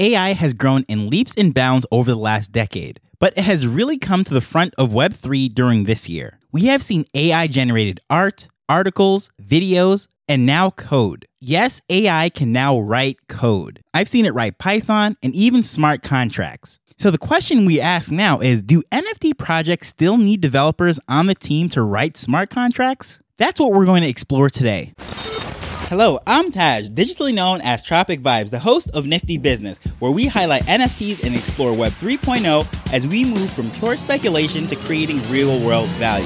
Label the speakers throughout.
Speaker 1: AI has grown in leaps and bounds over the last decade, but it has really come to the front of Web3 during this year. We have seen AI generated art, articles, videos, and now code. Yes, AI can now write code. I've seen it write Python and even smart contracts. So the question we ask now is Do NFT projects still need developers on the team to write smart contracts? That's what we're going to explore today. Hello, I'm Taj, digitally known as Tropic Vibes, the host of Nifty Business, where we highlight NFTs and explore Web 3.0 as we move from pure speculation to creating real world value.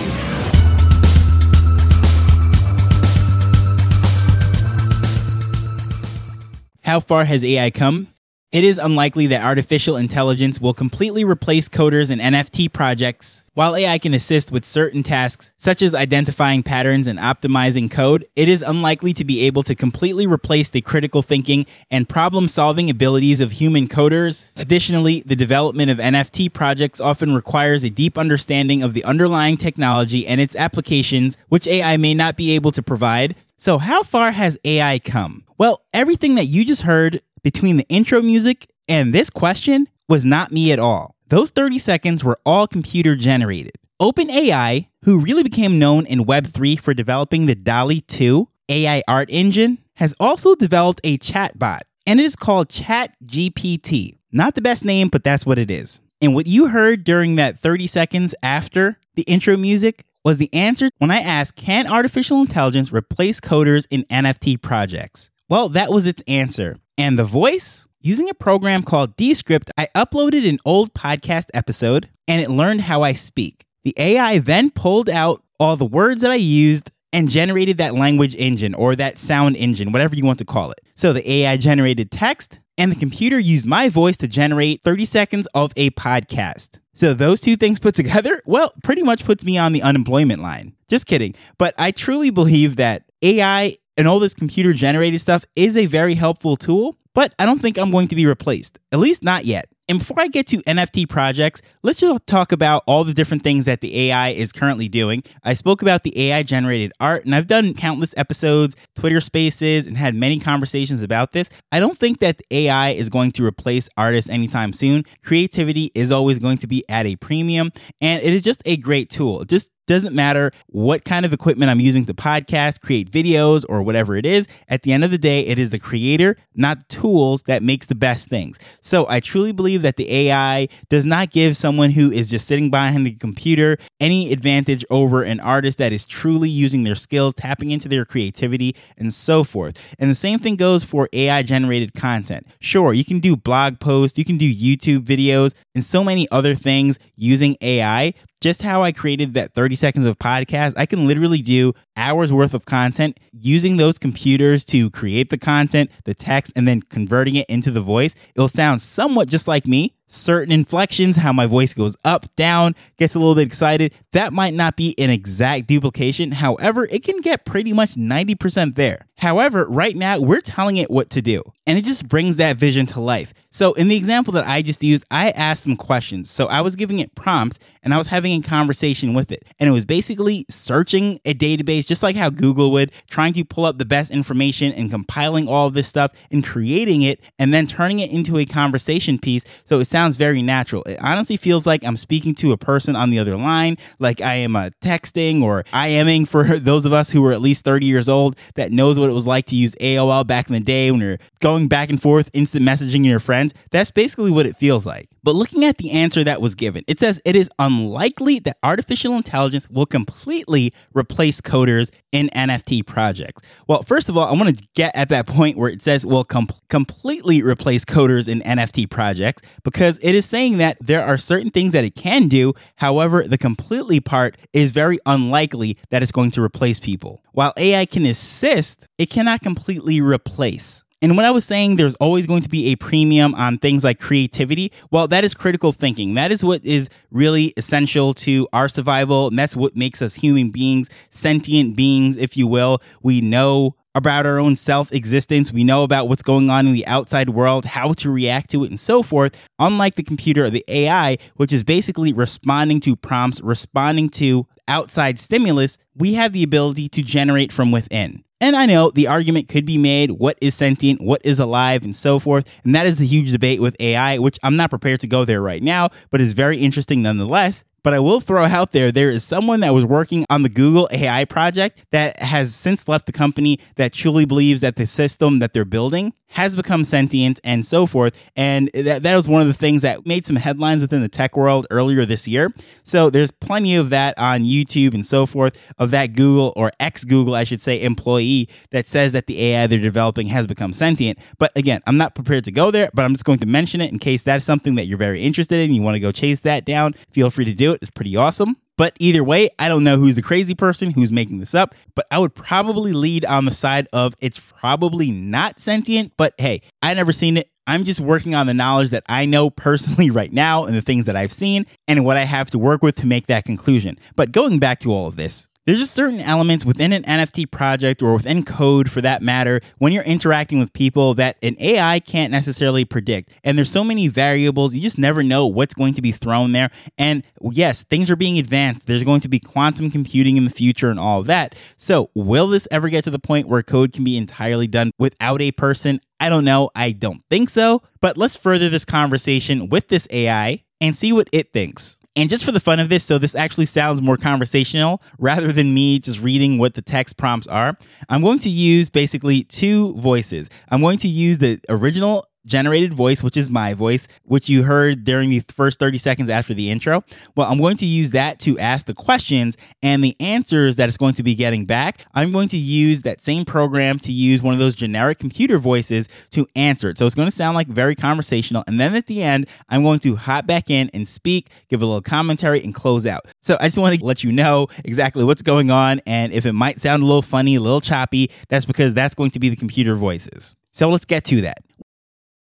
Speaker 1: How far has AI come? It is unlikely that artificial intelligence will completely replace coders in NFT projects. While AI can assist with certain tasks, such as identifying patterns and optimizing code, it is unlikely to be able to completely replace the critical thinking and problem solving abilities of human coders. Additionally, the development of NFT projects often requires a deep understanding of the underlying technology and its applications, which AI may not be able to provide. So, how far has AI come? Well, everything that you just heard between the intro music and this question was not me at all. Those 30 seconds were all computer generated. OpenAI, who really became known in Web3 for developing the DALL-E 2 AI art engine, has also developed a chatbot, and it is called ChatGPT. Not the best name, but that's what it is. And what you heard during that 30 seconds after the intro music was the answer when I asked, Can artificial intelligence replace coders in NFT projects? Well, that was its answer. And the voice? Using a program called Descript, I uploaded an old podcast episode and it learned how I speak. The AI then pulled out all the words that I used and generated that language engine or that sound engine, whatever you want to call it. So the AI generated text and the computer used my voice to generate 30 seconds of a podcast. So those two things put together, well, pretty much puts me on the unemployment line. Just kidding. But I truly believe that AI and all this computer generated stuff is a very helpful tool, but I don't think I'm going to be replaced, at least not yet. And before I get to NFT projects, let's just talk about all the different things that the AI is currently doing. I spoke about the AI generated art, and I've done countless episodes, Twitter spaces, and had many conversations about this. I don't think that AI is going to replace artists anytime soon. Creativity is always going to be at a premium, and it is just a great tool. It just doesn't matter what kind of equipment I'm using to podcast, create videos, or whatever it is. At the end of the day, it is the creator, not tools, that makes the best things. So I truly believe that the AI does not give someone who is just sitting behind a computer any advantage over an artist that is truly using their skills, tapping into their creativity, and so forth. And the same thing goes for AI generated content. Sure, you can do blog posts, you can do YouTube videos, and so many other things using AI, just how I created that 30 seconds of podcast, I can literally do hours worth of content using those computers to create the content, the text, and then converting it into the voice. It'll sound somewhat just like me. Certain inflections, how my voice goes up, down, gets a little bit excited. That might not be an exact duplication. However, it can get pretty much 90% there. However, right now we're telling it what to do, and it just brings that vision to life. So, in the example that I just used, I asked some questions. So, I was giving it prompts and I was having a conversation with it. And it was basically searching a database, just like how Google would, trying to pull up the best information and compiling all of this stuff and creating it and then turning it into a conversation piece. So, it sounds very natural. It honestly feels like I'm speaking to a person on the other line, like I am uh, texting or IMing for those of us who are at least 30 years old that knows what what it was like to use AOL back in the day when you're going back and forth, instant messaging your friends. That's basically what it feels like. But looking at the answer that was given, it says it is unlikely that artificial intelligence will completely replace coders in NFT projects. Well, first of all, I want to get at that point where it says will com- completely replace coders in NFT projects because it is saying that there are certain things that it can do. However, the completely part is very unlikely that it's going to replace people. While AI can assist, it cannot completely replace. And when I was saying there's always going to be a premium on things like creativity, well, that is critical thinking. That is what is really essential to our survival. And that's what makes us human beings, sentient beings, if you will. We know about our own self existence. We know about what's going on in the outside world, how to react to it, and so forth. Unlike the computer or the AI, which is basically responding to prompts, responding to outside stimulus, we have the ability to generate from within. And I know the argument could be made what is sentient, what is alive, and so forth. And that is the huge debate with AI, which I'm not prepared to go there right now, but is very interesting nonetheless. But I will throw out there there is someone that was working on the Google AI project that has since left the company that truly believes that the system that they're building has become sentient and so forth. And that, that was one of the things that made some headlines within the tech world earlier this year. So there's plenty of that on YouTube and so forth of that Google or ex Google, I should say, employee that says that the AI they're developing has become sentient. But again, I'm not prepared to go there, but I'm just going to mention it in case that's something that you're very interested in. You want to go chase that down. Feel free to do it. It's pretty awesome. But either way, I don't know who's the crazy person who's making this up, but I would probably lead on the side of it's probably not sentient, but hey, I never seen it. I'm just working on the knowledge that I know personally right now and the things that I've seen and what I have to work with to make that conclusion. But going back to all of this, there's just certain elements within an NFT project or within code for that matter when you're interacting with people that an AI can't necessarily predict. And there's so many variables, you just never know what's going to be thrown there. And yes, things are being advanced. There's going to be quantum computing in the future and all of that. So, will this ever get to the point where code can be entirely done without a person? I don't know. I don't think so. But let's further this conversation with this AI and see what it thinks. And just for the fun of this, so this actually sounds more conversational rather than me just reading what the text prompts are, I'm going to use basically two voices. I'm going to use the original generated voice, which is my voice, which you heard during the first 30 seconds after the intro. Well, I'm going to use that to ask the questions and the answers that it's going to be getting back. I'm going to use that same program to use one of those generic computer voices to answer it. So it's going to sound like very conversational. And then at the end, I'm going to hop back in and speak, give a little commentary, and close out. So I just want to let you know exactly what's going on. And if it might sound a little funny, a little choppy, that's because that's going to be the computer voices. So let's get to that.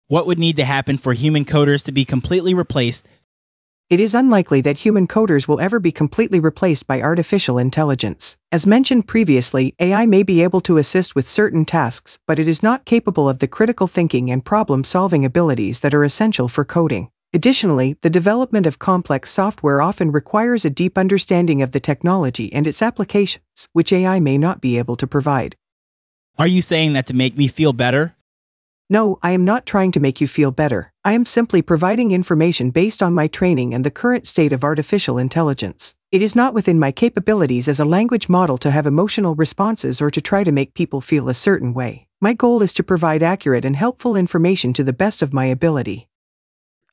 Speaker 1: What would need to happen for human coders to be completely replaced?
Speaker 2: It is unlikely that human coders will ever be completely replaced by artificial intelligence. As mentioned previously, AI may be able to assist with certain tasks, but it is not capable of the critical thinking and problem solving abilities that are essential for coding. Additionally, the development of complex software often requires a deep understanding of the technology and its applications, which AI may not be able to provide.
Speaker 1: Are you saying that to make me feel better?
Speaker 2: No, I am not trying to make you feel better. I am simply providing information based on my training and the current state of artificial intelligence. It is not within my capabilities as a language model to have emotional responses or to try to make people feel a certain way. My goal is to provide accurate and helpful information to the best of my ability.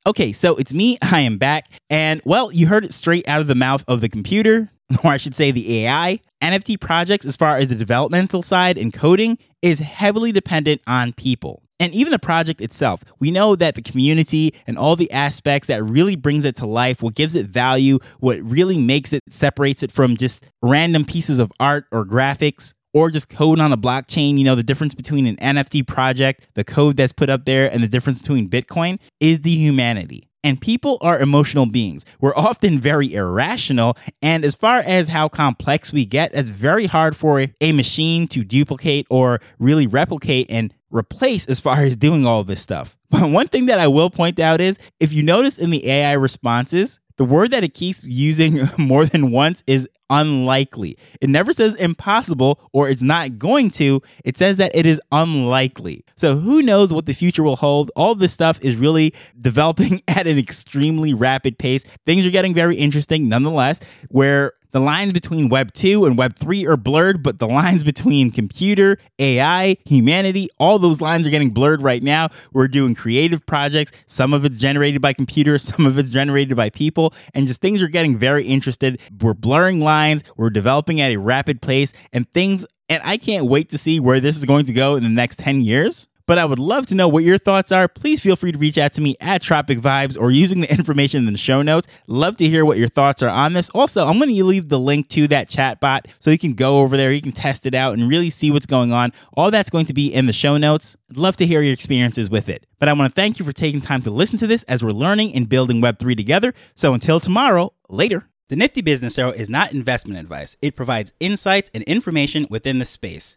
Speaker 1: Okay, so it's me, I am back, and well, you heard it straight out of the mouth of the computer, or I should say the AI. NFT projects, as far as the developmental side and coding, is heavily dependent on people and even the project itself we know that the community and all the aspects that really brings it to life what gives it value what really makes it separates it from just random pieces of art or graphics or just code on a blockchain you know the difference between an nft project the code that's put up there and the difference between bitcoin is the humanity and people are emotional beings. We're often very irrational. And as far as how complex we get, it's very hard for a machine to duplicate or really replicate and replace as far as doing all this stuff. But one thing that I will point out is if you notice in the AI responses, the word that it keeps using more than once is unlikely. It never says impossible or it's not going to. It says that it is unlikely. So who knows what the future will hold? All this stuff is really developing at an extremely rapid pace. Things are getting very interesting nonetheless, where the lines between Web 2 and Web 3 are blurred, but the lines between computer, AI, humanity, all those lines are getting blurred right now. We're doing creative projects. Some of it's generated by computers, some of it's generated by people, and just things are getting very interested. We're blurring lines, we're developing at a rapid pace, and things, and I can't wait to see where this is going to go in the next 10 years but I would love to know what your thoughts are. Please feel free to reach out to me at Tropic Vibes or using the information in the show notes. Love to hear what your thoughts are on this. Also, I'm going to leave the link to that chat bot so you can go over there, you can test it out and really see what's going on. All that's going to be in the show notes. I'd love to hear your experiences with it. But I want to thank you for taking time to listen to this as we're learning and building Web3 together. So until tomorrow, later. The Nifty Business Arrow is not investment advice. It provides insights and information within the space.